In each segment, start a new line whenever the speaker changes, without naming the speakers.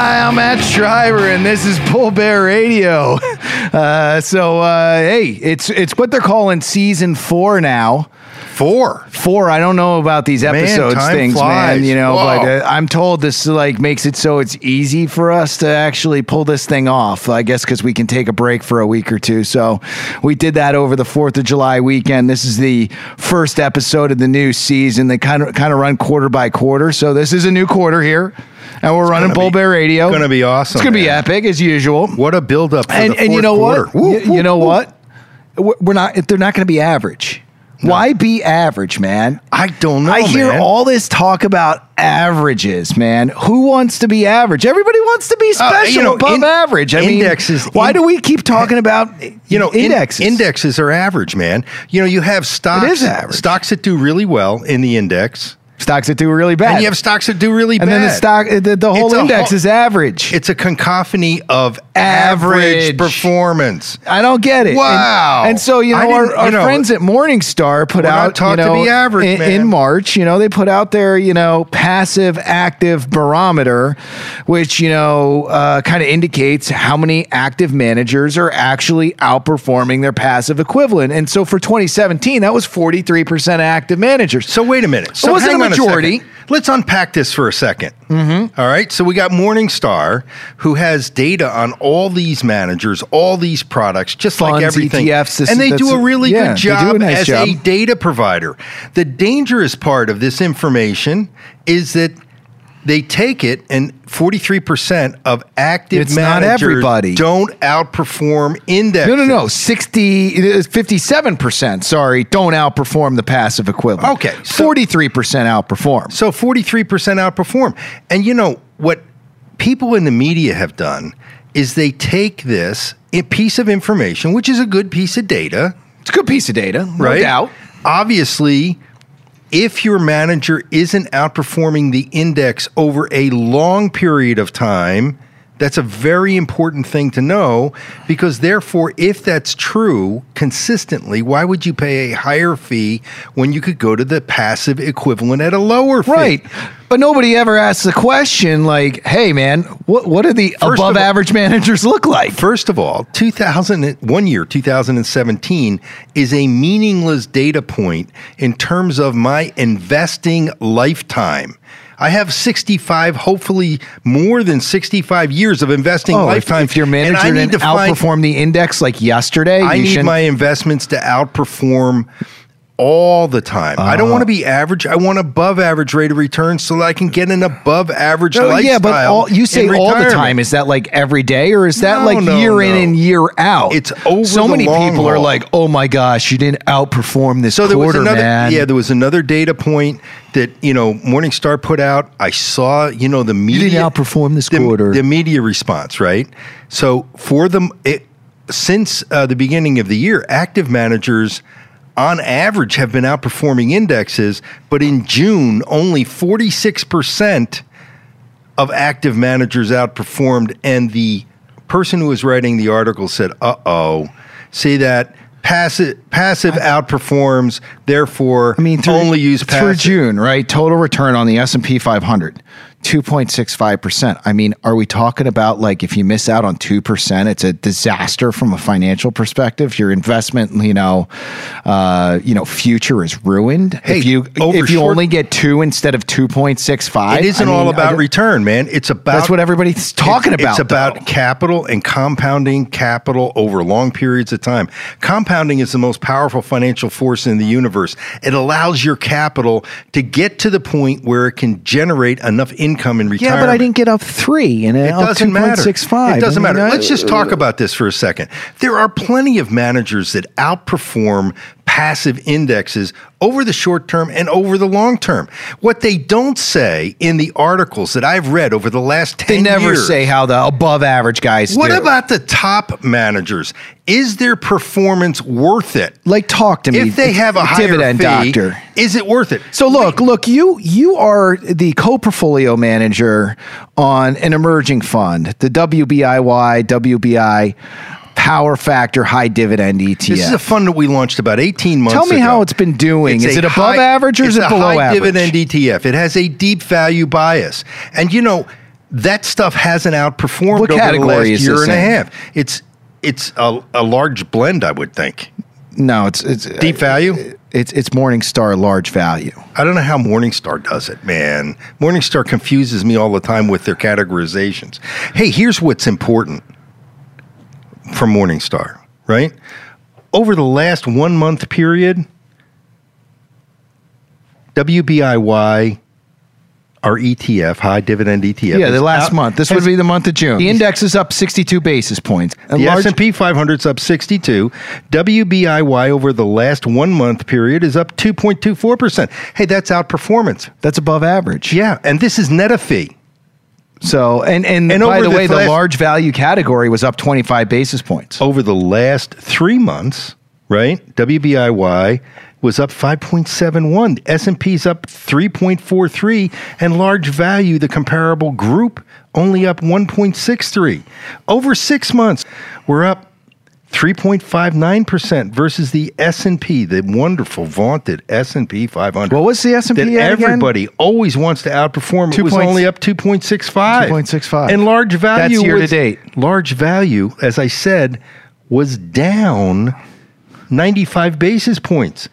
Hi, I'm Matt Schreiber, and this is Bull Bear Radio. Uh, so, uh, hey, it's it's what they're calling season four now.
Four.
Four. I don't know about these episodes
time
things,
flies.
man. You know,
Whoa.
but uh, I'm told this like makes it so it's easy for us to actually pull this thing off. I guess because we can take a break for a week or two. So we did that over the Fourth of July weekend. This is the first episode of the new season. They kind of kind of run quarter by quarter. So this is a new quarter here, and we're running Bull
be-
Bear Radio.
It's gonna be awesome,
It's gonna be epic as usual.
What a buildup for
And and you know
quarter.
what?
Woo,
You-
woo,
you know
woo.
what? We're not. They're not going to be average. Why be average, man?
I don't know,
I hear
man.
all this talk about averages, man. Who wants to be average? Everybody wants to be
Uh,
special,
you know,
above
in-
average. I
indexes-
mean, why
in-
do we keep talking about
You know, in-
indexes?
indexes are average, man. You know, you have stocks,
It is average.
stocks that do really well in the index,
stocks that do really bad,
and you have stocks that do really
and
bad.
And then the stock, the, the whole
It's
index
whole-
is average.
It's a cacophony of
Average.
average, performance.
I don't get it.
Wow.
And, so you know, our,
you know,
friends at Morningstar put out you
to
know,
be average,
in, in March. You know, they put out their you know passive active barometer, which you know uh, kind of indicates how many active managers are actually outperforming their passive equivalent. And so for 2017, that was 43 percent active managers.
So wait a minute. So
wasn't a
on
majority.
Let's unpack this for a 2nd Mm-hmm. right. So we got Morningstar, who has data on all these managers, all these products, just like everything,
ETFs, this-
and they do a really
yeah,
good
do a
job
nice
as
job.
a data provider. The dangerous part of this information is that. They take it, and forty-three percent of active
It's not
managers
everybody.
don't outperform indexes.
No, no, no. 60, 57%, sorry, don't outperform the passive equivalent.
Okay, so-
43% outperform.
So 43% outperform. And you know what people in the media have done is they take this piece of information, which is a good piece of data,
It's a good piece of data, no
right?
doubt.
Obviously, if your manager isn't outperforming the index over a long period of time, that's a very important thing to know because, therefore, if that's true consistently, why would you pay a higher fee when you could go to the passive equivalent at a lower fee?
Right. But nobody ever asks the question like, hey, man, what, what do the
First
above
all-
average managers look like?
First of all, 2000 one year 2017 is a meaningless data point in terms of my investing lifetime. I have 65, hopefully more than 65 years of investing
Oh,
lifetime.
if your
and
manager
I need
didn't
to find-
outperform the index like yesterday,
I need
shouldn't-
my investments to outperform all the time. I don't
Uh-huh.
want to be average. I want above average rate of return so that I can get an above average
No,
lifestyle.
yeah, but all, you say all the time. Is that like every day, or is that
No,
like
no,
year in and year out?
It's over
So many people are like, "Oh my gosh, you didn't outperform this
So there was
quarter,
another,
man."
yeah, there was another data point that you know Morningstar put out. I saw, you know, the media
didn't outperform this
the,
quarter.
The media response, right? So for them, it, since uh, the beginning of the year, active managers. On average, have been outperforming indexes, but in June, only 46% of active managers outperformed. And the person who was writing the article said, uh oh, see that passive, passive outperforms, therefore
I mean, through,
only use
through. June, right? Total return on the S and P 500, two point six five percent. I mean, are we talking about like if you miss out on two percent, it's a disaster from a financial perspective? Your investment, you know, uh, you know, future is ruined.
Hey,
if you if you
short-
only get two instead of two point six five,
It isn't all about return, man. It's about
That's what everybody's talking
it's,
about.
It's about
though.
capital and compounding capital over long periods of time. Compounding is the most powerful financial force in the universe. It allows your capital to get to the point where it can generate enough income in retirement.
Yeah, but I didn't get up three and
It doesn't matter.
2.65.
It doesn't
I mean,
matter.
I-
Let's just talk about this for a second. There are plenty of managers that outperform passive indexes over the short term and over the long term. What they don't say in the articles that I've read over the last 10 years.
They never
years,
say how the above average guys
what
do.
about the top managers? Is their performance worth it?
like talk to me?
If they have a higher
dividend
fee,
doctor.
is it worth it?
So look, look, you you are the co-portfolio manager on an emerging fund, the WBIY WBI Power Factor High Dividend ETF.
This is a fund that we launched about 18 months ago.
Tell me
ago.
how it's been doing. Is it above average or is
it's
it
a
below
high
average?
dividend ETF. It has a deep value bias. And you know, that stuff hasn't outperformed
What
over the last year and a half. It's it's a, a large blend, I would think.
No, it's it's
Deep uh, value?
It's it's Morningstar large value.
I don't know how Morningstar does it, man. Morningstar confuses me all the time with their categorizations. Hey, here's what's important from Morningstar, right? Over the last one month period, WBIY, our ETF, high dividend ETF.
Yeah, the last
out-
month. This
has-
would be the month of June. The index is up 62 basis points. And
The
large-
S&P 500 is up 62. WBIY over the last one month period is up 2.24%. Hey, that's outperformance.
that's above average.
Yeah, and this is net a fee.
So and and,
And
by the
the
way, the
last-
large value category was up 25 basis points.
over the last three months, right? WBIY was up 5.71. S&P's up 3.43 and large value, the comparable group, only up 1.63. Over 6 months, we're up 3.59% versus the S&P, the wonderful vaunted S&P 500.
What was the S&P
that
at again?
everybody always wants to outperform. It was
points-
only up 2.65.
2.65.
And large value
That's year to date.
Large value, as I said, was down 95 basis points.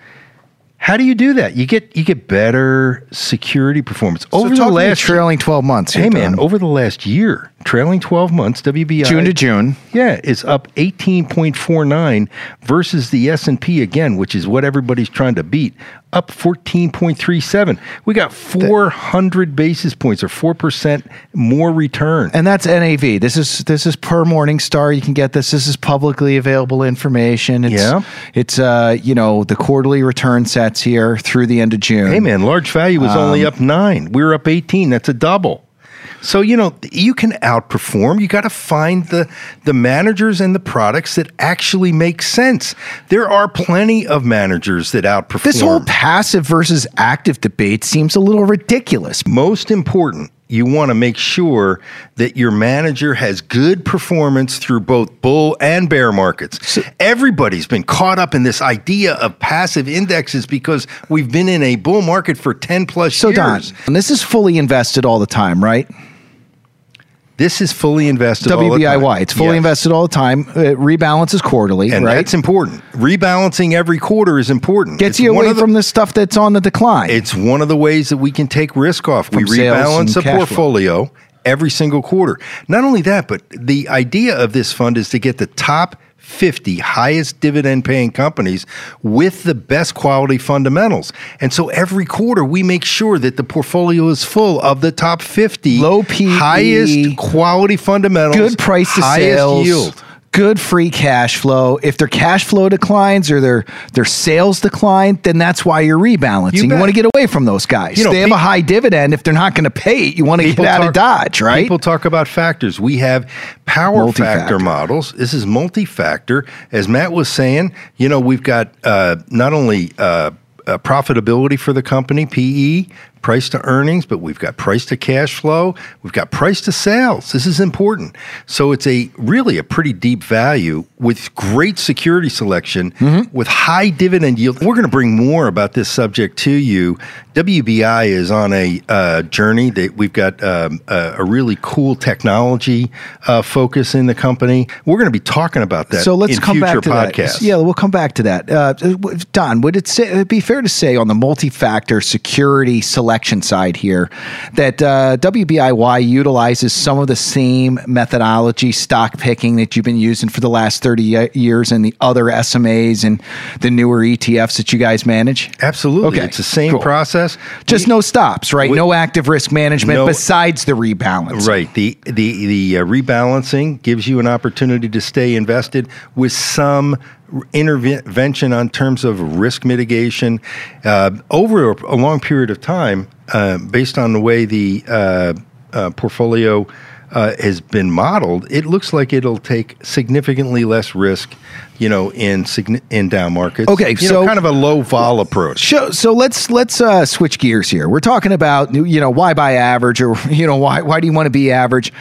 How do you do that? You get you get better security performance over
so
the
talk to me
last
trailing 12 months.
Hey man,
Don.
over the last year, trailing 12 months, WBI
June to June.
yeah, is up 18.49 versus the S&P again, which is what everybody's trying to beat, up 14.37. We got 400 basis points or 4% more return.
And that's NAV. This is this is per Morningstar. You can get this. This is publicly available information. It's,
Yeah.
It's uh, you know, the quarterly return sets here through the end of June.
Hey man, large value was only up 9. We're up 18. That's a double. So, you know, you can outperform. You got to find the the managers and the products that actually make sense. There are plenty of managers that outperform.
This whole passive versus active debate seems a little ridiculous.
most important, you want to make sure that your manager has good performance through both bull and bear markets. Everybody's been caught up in this idea of passive indexes because we've been in a bull market for 10 plus
So
years.
Don, and this is fully invested all the time, right?
This is fully invested all the time.
WBIY. It's fully
Yes.
invested all the time. It rebalances quarterly,
And
right?
that's important. Rebalancing every quarter is important.
Gets
It's
you away
the-
from the stuff that's on the decline.
It's one of the ways that we can take risk off. we
From sales
rebalance a
cash flow.
portfolio every single quarter. Not only that, but the idea of this fund is to get the top 50 highest dividend paying companies with the best quality fundamentals. And so every quarter we make sure that the portfolio is full of the top 50
Low PE,
highest quality fundamentals,
good price to
highest
sales,
yield.
Good free cash flow. If their cash flow declines or their their sales decline, then that's why you're rebalancing.
You
You, want to get away from those guys.
You know,
they have a high dividend. If they're not going to pay it, you want to get out of Dodge, right?
People talk about factors. We have power
Multi-factor.
factor models. This is multi-factor. As Matt was saying, you know, we've got uh, not only uh, uh, profitability for the company, PE, price to earnings, but we've got price to cash flow. We've got price to sales. This is important. So it's a really a pretty deep value with great security selection,
Mm-hmm.
with high dividend yield. We're going to bring more about this subject to you. WBI is on a uh, journey that we've got um, a, a really cool technology uh, focus in the company. We're going to be talking about that.
so let's come back to
podcasts.
that. Yeah, we'll come back to that. Uh, Don, would it say, it'd be fair to say on the multi-factor security selection side here that uh, WBIY utilizes some of the same methodology, stock picking that you've been using for the last 30 years and the other SMAs and the newer ETFs that you guys manage?
Absolutely.
Okay,
It's the same
cool.
process.
Just
We-
no stops, right?
we-
no active risk management
No-
besides the rebalance.
Right. The the the uh, rebalancing gives you an opportunity to stay invested with some intervention on terms of risk mitigation uh, over a, long period of time, uh, based on the way the uh, uh, portfolio uh, has been modeled, it looks like it'll take significantly less risk, you know, in in down markets.
Okay,
you
so-
know, kind of a low vol approach.
So, so let's let's uh, switch gears here. We're talking about you know why buy average or you know why why do you want to be average?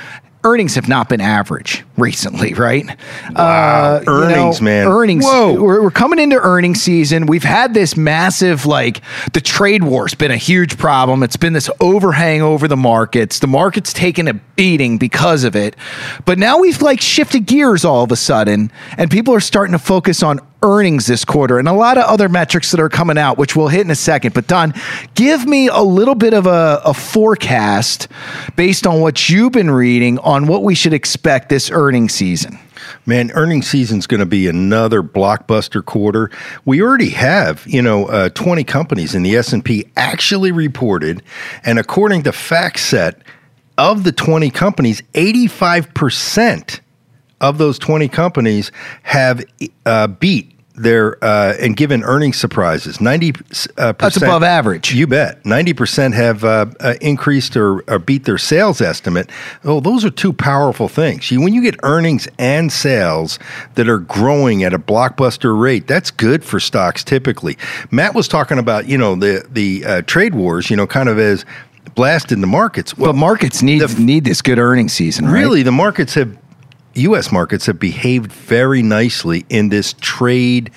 Earnings have not been average recently, right?
Wow.
Uh, you
Earnings, man.
Earnings.
Whoa.
We're, we're coming into earnings season. We've had this massive, like, the trade war's been a huge problem. It's been this overhang over the markets. The market's taken a beating because of it. But now we've, like, shifted gears all of a sudden, and people are starting to focus on earnings this quarter and a lot of other metrics that are coming out, which we'll hit in a second. But Don, give me a little bit of a, a forecast based on what you've been reading on what we should expect this earnings season.
Man, earnings season's going to be another blockbuster quarter. We already have, you know, uh, 20 companies in the S&P actually reported, and according to FactSet, of the 20 companies, 85% of those 20 companies have uh, beat their uh, and given earnings surprises. 90 uh,
That's above average.
You bet. 90% have uh, uh, increased or, or beat their sales estimate. Oh, those are two powerful things. You, when you get earnings and sales that are growing at a blockbuster rate, that's good for stocks typically. Matt was talking about, you know, the, the uh, trade wars, you know, kind of as blasted the markets. Well,
But markets need
the-
need this good earnings season, right?
Really, the markets have, U.S. markets have behaved very nicely in this trade,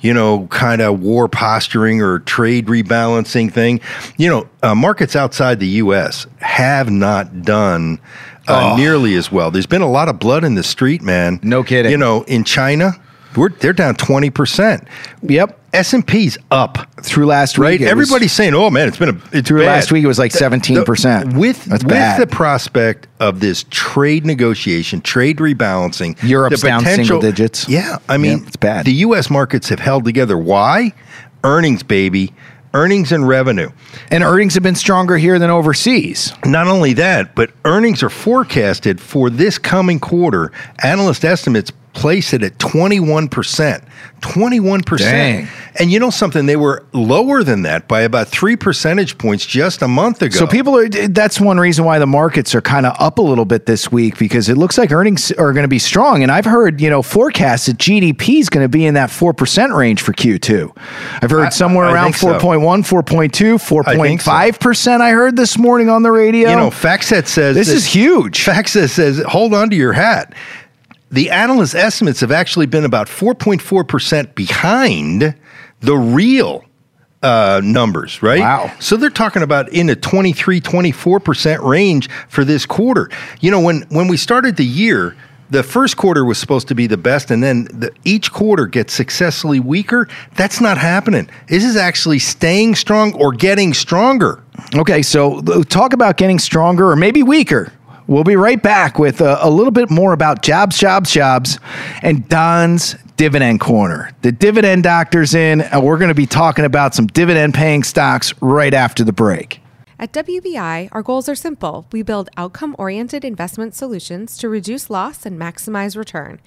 you know, kind of war posturing or trade rebalancing thing. You know, uh, markets outside the U.S. have not done uh, nearly as well. There's been a lot of blood in the street, man.
No kidding.
You know, in China, we're they're down twenty percent.
Yep.
S and P's up.
Through last
Right,
week, was-
everybody's saying, "Oh man, it's been a it's
through
bad."
last week it was like seventeen percent.
The- with
That's
with
bad.
the prospect of this trade negotiation, trade rebalancing,
Europe's down single digits.
Yeah, I mean,
Yeah, it's bad.
The U.S. markets have held together. Why? Earnings, baby, earnings and revenue.
and earnings have been stronger here than overseas.
Not only that, but earnings are forecasted for this coming quarter. Analyst estimates place it at 21%. 21%.
Dang.
And you know something? They were lower than that by about three percentage points just a month ago.
So people are that's one reason why the markets are kind of up a little bit this week because it looks like earnings are going to be strong and I've heard, you know, forecasts that GDP is going to be in that 4% range for Q2. I've heard
I-
somewhere
I
around
think so.
4.1, 4.2,
I think so.
4.5% I heard this morning on the radio.
You know, FactSet says
this is huge.
FactSet says, hold on to your hat. The analyst estimates have actually been about 4.4% behind the real uh, numbers, right?
Wow.
So they're talking about in a 23, 24% range for this quarter. You know, when, when we started the year, the first quarter was supposed to be the best, and then the, each quarter gets successfully weaker. That's not happening. This is actually staying strong or getting stronger.
Okay, so uh, talk about getting stronger or maybe weaker. We'll be right back with a, a little bit more about jobs, jobs, jobs, and Don's Dividend Corner. The dividend doctor's in, and we're going to be talking about some dividend paying stocks right after the break.
At WBI, our goals are simple. We build outcome oriented investment solutions to reduce loss and maximize return.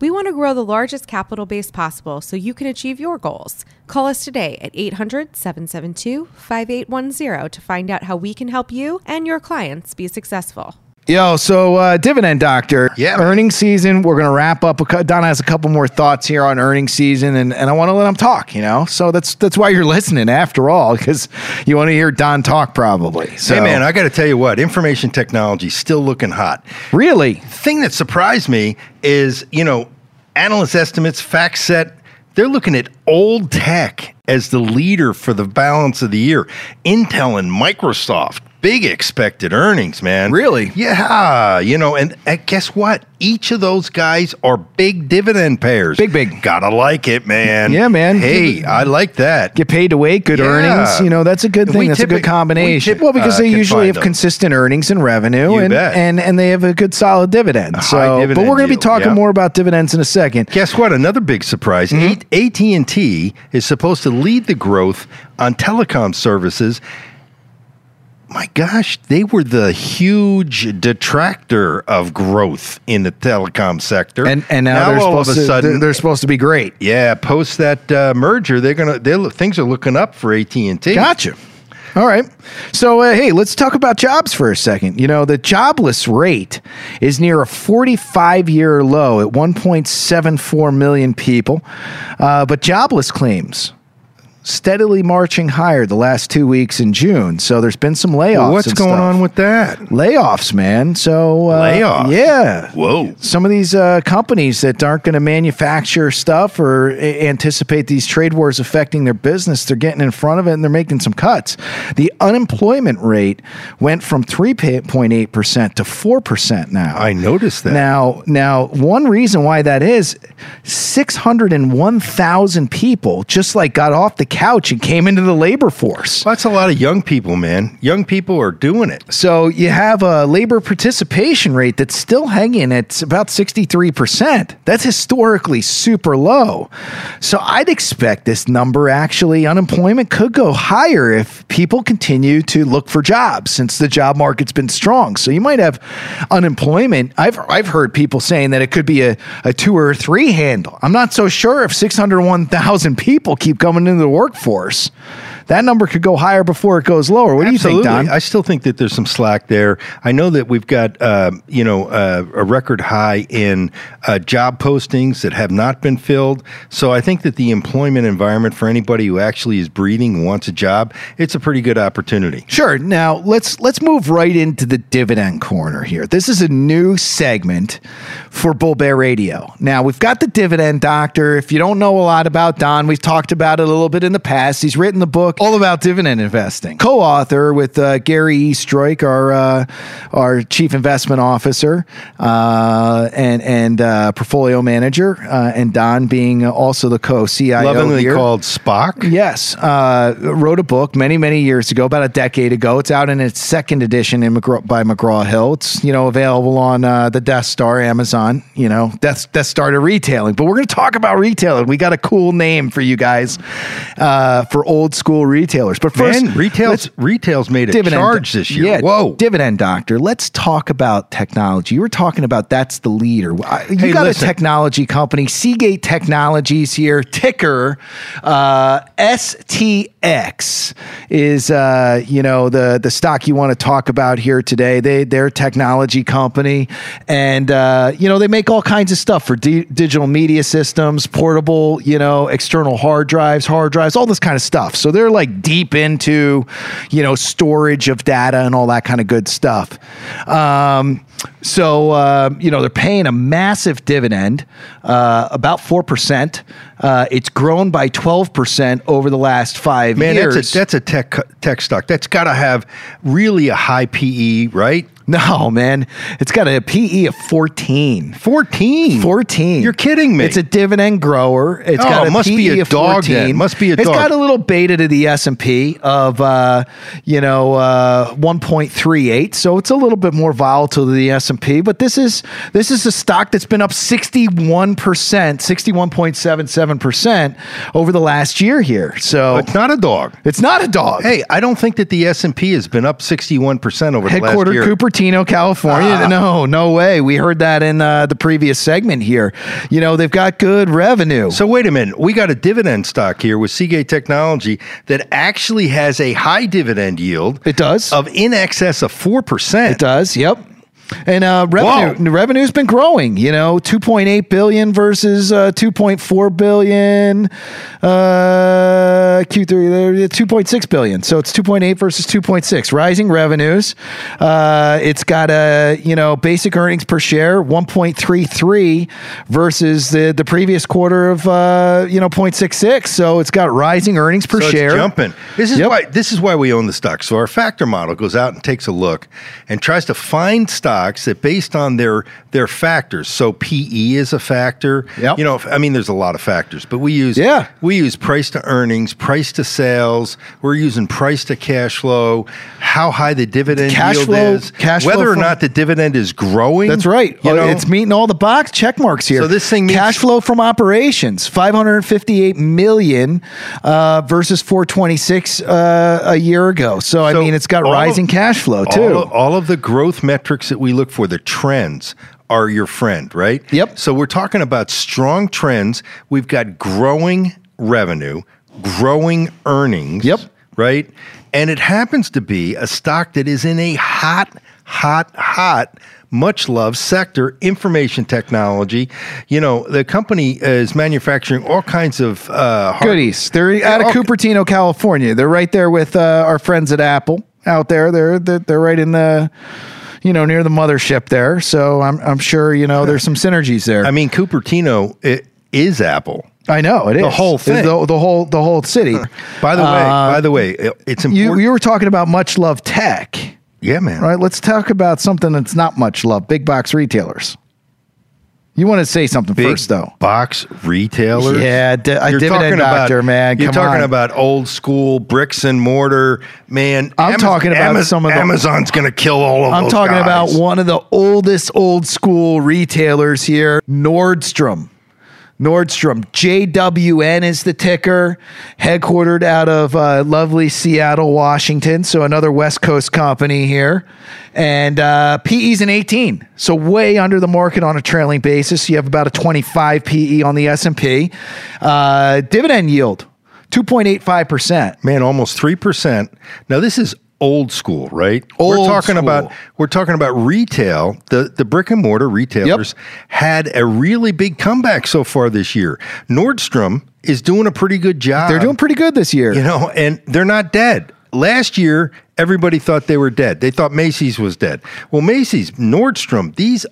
We want to grow the largest capital base possible so you can achieve your goals. Call us today at 800 772 5810 to find out how we can help you and your clients be successful.
Yo, so uh, dividend doctor,
Yeah,
earnings season. We're gonna wrap up. A, cou- Don has a couple more thoughts here on earnings season, and, and I want to let him talk. You know, so that's that's why you're listening after all, because you want to hear Don talk probably. So,
Hey man, I got to tell you what, information technology still looking hot.
really,
thing that surprised me is, you know, analyst estimates, FactSet, they're looking at old tech as the leader for the balance of the year. Intel and Microsoft, big expected earnings, man.
Really?
Yeah. You know, and, and guess what? Each of those guys are big dividend payers.
Big, big.
Gotta like it, man.
Yeah, man.
Hey, I like that.
get paid to wait, good
Yeah.
earnings. You know, that's a good
We
thing. That's a good combination.
we typ-
well, because
uh,
they usually have
them.
consistent earnings and revenue,
You
and,
bet.
and and they have a good solid dividend. So,
high
but we're going to be talking
yeah.
more about dividends in a second.
Guess what? Another big surprise.
Mm-hmm.
AT and T is supposed to lead the growth on telecom services. My gosh, they were the huge detractor of growth in the telecom sector.
And and now, they're
all of a sudden,
they're, they're supposed to be great.
yeah, post that uh, merger, they're gonna they things are looking up for AT and T.
Gotcha. All right. So, uh, hey, let's talk about jobs for a second. You know, the jobless rate is near a 45 year low at 1.74 million people. Uh, but jobless claims steadily marching higher the last two weeks in June. So there's been some layoffs.
What's
and
going
stuff.
on with that?
layoffs, man? So uh,
Layoffs?
Yeah.
Whoa.
Some of these uh, companies that aren't going to manufacture stuff or a- anticipate these trade wars affecting their business, they're getting in front of it and they're making some cuts. The unemployment rate went from 3.8% to 4% now.
I noticed that.
Now, now, one reason why that is, six hundred and one thousand people just like got off the couch and came into the labor force.
That's a lot of young people, man. Young people are doing it.
So you have a labor participation rate that's still hanging at about 63%. That's historically super low. So I'd expect this number actually, unemployment could go higher if people continue to look for jobs since the job market's been strong. So you might have unemployment. I've, I've heard people saying that it could be a, a two or three handle. I'm not so sure if 601,000 people keep coming into the workforce. That number could go higher before it goes lower. What do you think, Don?
I still think that there's some slack there. I know that we've got, um, you know, uh, a record high in uh, job postings that have not been filled. So I think that the employment environment for anybody who actually is breathing and wants a job, it's a pretty good opportunity.
Sure. Now let's let's move right into the dividend corner here. This is a new segment for Bull Bear Radio. Now we've got the dividend doctor. If you don't know a lot about Don, we've talked about it a little bit in the past. He's written the book all about dividend investing. Co-author with uh, Gary Eastroik, our uh, our chief investment officer uh, and and uh, portfolio manager, uh, and Don being also the co-CIO
Lovingly
here.
called Spock.
Yes, uh, wrote a book many many years ago, about a decade ago. It's out in its second edition in McGraw, by McGraw Hill. It's you know available on uh, the Death Star, Amazon. You know Death Death Star to retailing, but we're going to talk about retailing. We got a cool name for you guys uh, for old school retailers. But first,
Man, retail's, retail's made a
dividend
charge this year.
Yeah,
Whoa.
dividend doctor. Let's talk about technology. You were talking about that's the leader. You
Hey,
got
listen.
a technology company, Seagate Technologies here. Ticker uh, STX is uh, you know the the stock you want to talk about here today. They they're a technology company, and uh, you know they make all kinds of stuff for di- digital media systems, portable, you know, external hard drives, hard drives, all this kind of stuff. So they're like deep into you know storage of data and all that kind of good stuff. Um, so uh, you know they're paying a massive dividend, uh, about four percent. Uh, it's grown by twelve percent over the last five
Man,
years.
that's a, that's a tech tech stock. That's got to have really a high PE, right?
No, man, it's got a PE of fourteen.
14.
14.
You're kidding me.
It's a dividend grower. It's
Oh,
got a
must
PE
be a
of
dog
14.
then. Must be a
It's
dog.
got a little beta to the S&P of uh, you know, uh, 1.38. So it's a little bit more volatile to the S&P, but this is this is a stock that's been up 61%, 61.77% over the last year here. So
it's not a dog.
it's not a dog.
Hey, I don't think that the S&P has been up 61% over the last
headquartered
year.
Cupertino, California.
Ah.
No, no way. We heard that in uh, the previous segment here. You know, they've got good revenue.
So wait a minute. We got a dividend stock here with Seagate Technology that actually has a high dividend yield
it does.
of in excess of 4%.
It does. Yep. And uh, revenue revenue's been growing. You know, two point eight billion versus uh, two point four billion. Uh, Q three there two point six billion. So it's two point eight versus two point six. Rising revenues. Uh, it's got a you know basic earnings per share one point three three versus the the previous quarter of uh, you know 0.66. So it's got rising earnings per
So
share.
jumping. This is
Yep.
why this is why we own the stock. So our factor model goes out and takes a look and tries to find stocks stocks that, based on their their factors, so PE is a factor.
Yep.
You know, I mean, there's a lot of factors, but we use
Yeah.
we use price to earnings, price to sales. We're using price to cash flow, how high the dividend
Cash
yield
flow-
is,
cash flow
whether or not the dividend is growing.
That's right.
You
Uh,
know,
it's meeting all the box check marks here.
So this thing
cash flow from operations 558 million uh, versus 426 uh, a year ago. So I mean, it's got rising
of-
cash flow too.
All of, all of the growth metrics that we look for, the trends, are your friend, right?
Yep.
So we're talking about strong trends. We've got growing revenue, growing earnings.
Yep.
Right. And it happens to be a stock that is in a hot, hot, hot. Much loved sector, information technology. You know, the company is manufacturing all kinds of uh, hard-
Goodies. They're out of
all-
Cupertino, California. They're right there with uh, our friends at Apple out there. They're, they're they're right in the you know near the mothership there. So I'm I'm sure you know there's some synergies there.
I mean, Cupertino i- is Apple.
I know it is the
whole thing.
The, the whole the whole city.
By the way,
Uh,
by the way, it- it's important.
you were talking about much love tech.
yeah, man.
Right. let's talk about something that's not much love. Big box retailers. You want to say something
Big
first, though?
box retailers.
Yeah, di- a
You're
dividend
talking
doctor,
about,
man,
You're
come
talking
on.
about old school bricks and mortar, man.
I'm talking about some of the-
Amazon's going to kill all of
I'm talking
guys.
about one of the oldest old school retailers here, Nordstrom. Nordstrom, JWN is the ticker, headquartered out of uh, lovely Seattle, Washington. So another West Coast company here, and uh, PE's an 18, so way under the market on a trailing basis. You have about a 25 PE on the S and P. Uh, dividend yield, 2.85 percent.
man, almost three percent. Now this is old school, right?
Old
we're talking
school.
about we're talking about retail. The the brick and mortar retailers had a really big comeback so far this year. Nordstrom is doing a pretty good job.
They're doing pretty good this year.
you know, and they're not dead. Last year, everybody thought they were dead. They thought Macy's was dead. Well, Macy's, Nordstrom, these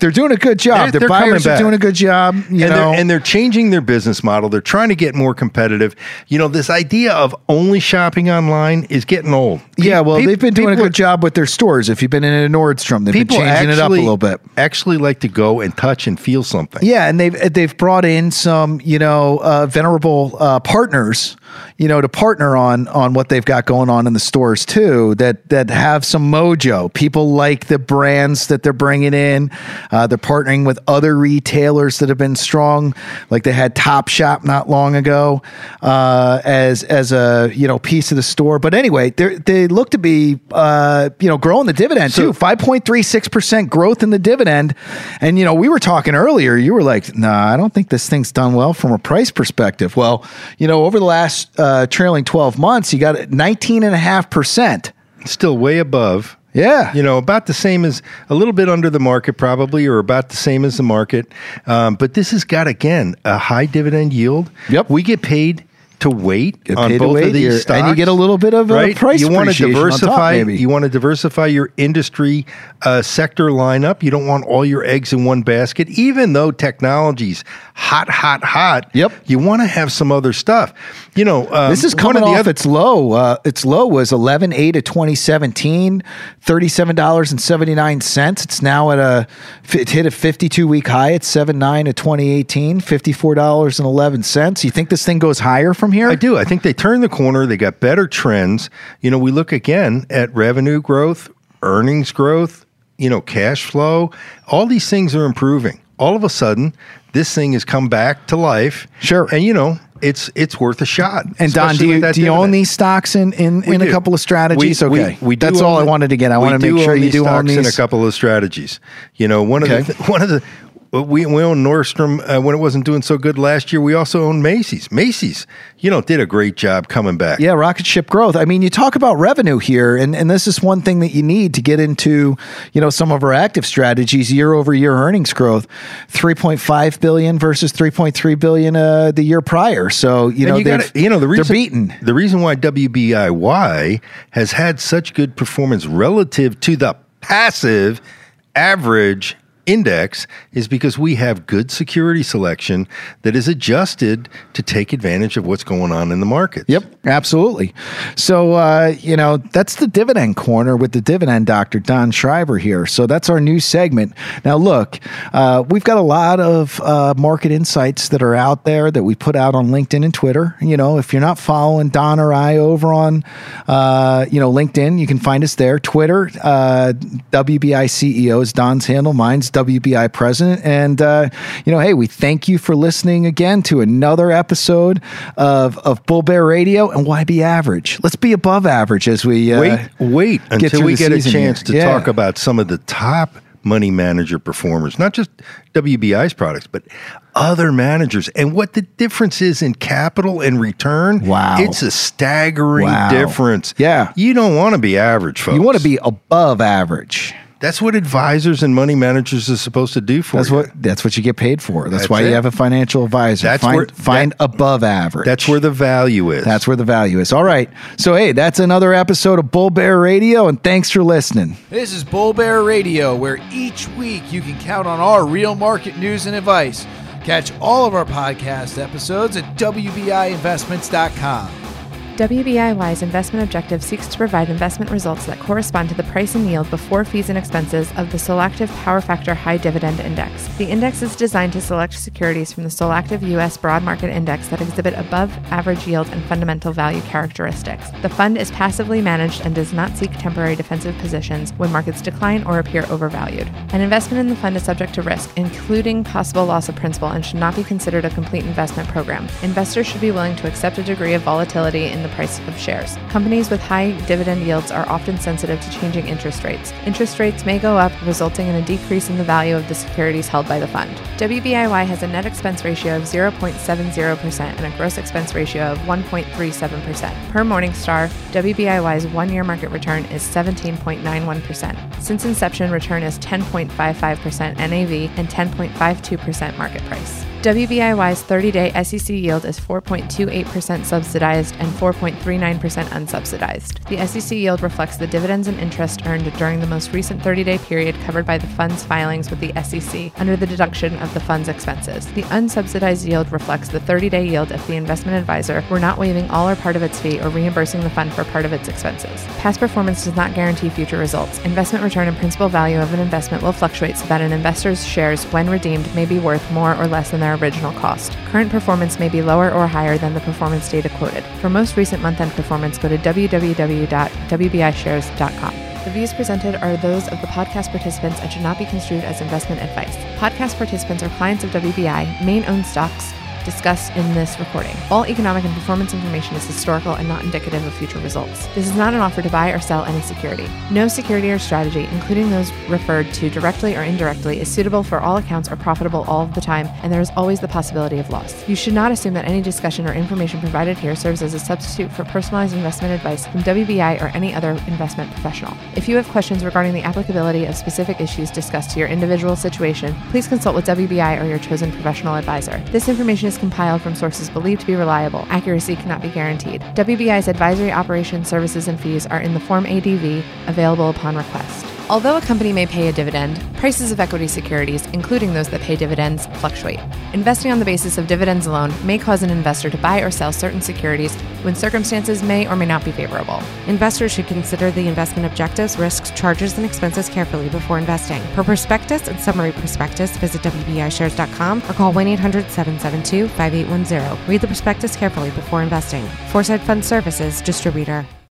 They're doing a good job.
They're-
Their
they're
buyers are doing a good job. You
and,
know,
they're, and they're changing their business model. They're trying to get more competitive. You know, this idea of only shopping online is getting old.
yeah. Well, they've been doing a good job with their stores. If you've been in a Nordstrom, they've been changing it up a little bit.
Actually, like to go and touch and feel something.
Yeah, and they've they've brought in some you know uh, venerable uh, partners, you know, to partner on on what they've got going on in the stores too. That that have some mojo. People like the brands that they're bringing in. Uh, they're partnering with other retailers that have been strong, like they had Topshop not long ago uh, as as a you know piece of the store. But anyway, they they look to be uh, you know growing the dividend
So-
too. Five point three six percent growth in the dividend, and you know we were talking earlier. You were like, "Nah, I don't think this thing's done well from a price perspective." Well, you know, over the last uh, trailing twelve months, you got nineteen and a half percent.
Still way above.
Yeah,
You know, about the same as a little bit under the market, probably, or about the same as the market. Um, but this has got again a high dividend yield.
Yep.
we get paid to wait on both
wait
of these
here,
stocks,
and you get a little bit of, uh,
right.
price
You want to
on top,
diversify. You want to diversify your industry uh, sector lineup. You don't want all your eggs in one basket. Even though technology's hot, hot, hot.
Yep.
You want to have some other stuff. You know, um,
This is coming
of
off
other-
its low. Uh, its low was 11 8 of 2017, $37.79. It's now at a, it hit a 52 week high at 7 9 of 2018, $54.11. You think this thing goes higher from here?
I do. I think they turned the corner. They got better trends. You know, we look again at revenue growth, earnings growth, you know, cash flow. All these things are improving. All of a sudden, this thing has come back to life.
Sure.
And you know, it's it's worth a shot.
And Don, do you, do you own these stocks in, in, in a couple of strategies?
We- we-
okay.
we do
That's all I wanted to get. I want to make sure you do own
stocks in a couple of strategies. You know, one of
Okay.
the one of the we we own Nordstrom uh, when it wasn't doing so good last year. We also own Macy's. Macy's, you know, did a great job coming back.
Yeah, rocket ship growth. I mean, you talk about revenue here, and, and this is one thing that you need to get into, you know, some of our active strategies, year over year earnings growth, three point five billion versus three point three billion uh, the year prior. So you
And
know,
you, gotta, you know the reason
they're beaten.
the reason why WBIY has had such good performance relative to the passive average index is because we have good security selection that is adjusted to take advantage of what's going on in the market.
Yep, absolutely. So, uh, you know, that's the dividend corner with the dividend doctor, Don Schreiber here. So, that's our new segment. Now, look, uh, we've got a lot of uh, market insights that are out there that we put out on LinkedIn and Twitter. You know, if you're not following Don or I over on, uh, you know, LinkedIn, you can find us there. Twitter, uh, WBI CEO is Don's handle. Mine's WBI president. And, uh, you know, hey, we thank you for listening again to another episode of, of Bull Bear Radio and why be average? Let's be above average as we uh,
wait, wait until we get a chance
here.
to
Yeah.
talk about some of the top money manager performers, not just WBI's products, but other managers and what the difference is in capital and return.
Wow.
It's a staggering
Wow.
difference.
Yeah.
You don't want to be average, folks.
You want to be above average.
That's what advisors and money managers are supposed to do for
That's
you.
what that's what you get paid for. That's,
That's
why
it.
you have a financial advisor.
That's
find
where-
find
that-
above average.
That's where the value is.
That's where the value is. All right. So, hey, that's another episode of Bull Bear Radio, and thanks for listening. This is Bull Bear Radio, where each week you can count on our real market news and advice. Catch all of our podcast episodes at WBIinvestments.com.
WBIY's investment objective seeks to provide investment results that correspond to the price and yield before fees and expenses of the Solactive Power Factor High Dividend Index. The index is designed to select securities from the Solactive U.S. Broad Market Index that exhibit above average yield and fundamental value characteristics. The fund is passively managed and does not seek temporary defensive positions when markets decline or appear overvalued. An investment in the fund is subject to risk, including possible loss of principal, and should not be considered a complete investment program. Investors should be willing to accept a degree of volatility in the price of shares. Companies with high dividend yields are often sensitive to changing interest rates. Interest rates may go up, resulting in a decrease in the value of the securities held by the fund. WBIY has a net expense ratio of 0.70% and a gross expense ratio of 1.37%. Per Morningstar, WBIY's one year market return is 17.91%. Since inception, return is 10.55% NAV and 10.52% market price. WBIY's 30 day SEC yield is 4.28% subsidized and 4.39% unsubsidized. The SEC yield reflects the dividends and interest earned during the most recent 30 day period covered by the fund's filings with the SEC under the deduction of the fund's expenses. The unsubsidized yield reflects the 30 day yield if the investment advisor were not waiving all or part of its fee or reimbursing the fund for part of its expenses. Past performance does not guarantee future results. Investment return and principal value of an investment will fluctuate so that an investor's shares, when redeemed, may be worth more or less than their original cost. Current performance may be lower or higher than the performance data quoted. For most recent month end performance, go to www.wbishares.com. The views presented are those of the podcast participants and should not be construed as investment advice. Podcast participants are clients of WBI, main owned stocks discussed in this recording. All economic and performance information is historical and not indicative of future results. This is not an offer to buy or sell any security. No security or strategy, including those referred to directly or indirectly, is suitable for all accounts or profitable all of the time, and there is always the possibility of loss. You should not assume that any discussion or information provided here serves as a substitute for personalized investment advice from WBI or any other investment professional. If you have questions regarding the applicability of specific issues discussed to your individual situation, please consult with WBI or your chosen professional advisor. This information compiled from sources believed to be reliable. Accuracy cannot be guaranteed. WBI's advisory operations, services, and fees are in the Form ADV available upon request. Although a company may pay a dividend, prices of equity securities, including those that pay dividends, fluctuate. Investing on the basis of dividends alone may cause an investor to buy or sell certain securities when circumstances may or may not be favorable.
Investors should consider the investment objectives, risks, charges, and expenses carefully before investing. For prospectus and summary prospectus, visit WBIShares.com or call 1 800 772 5810. Read the prospectus carefully before investing. Foreside Fund Services, distributor.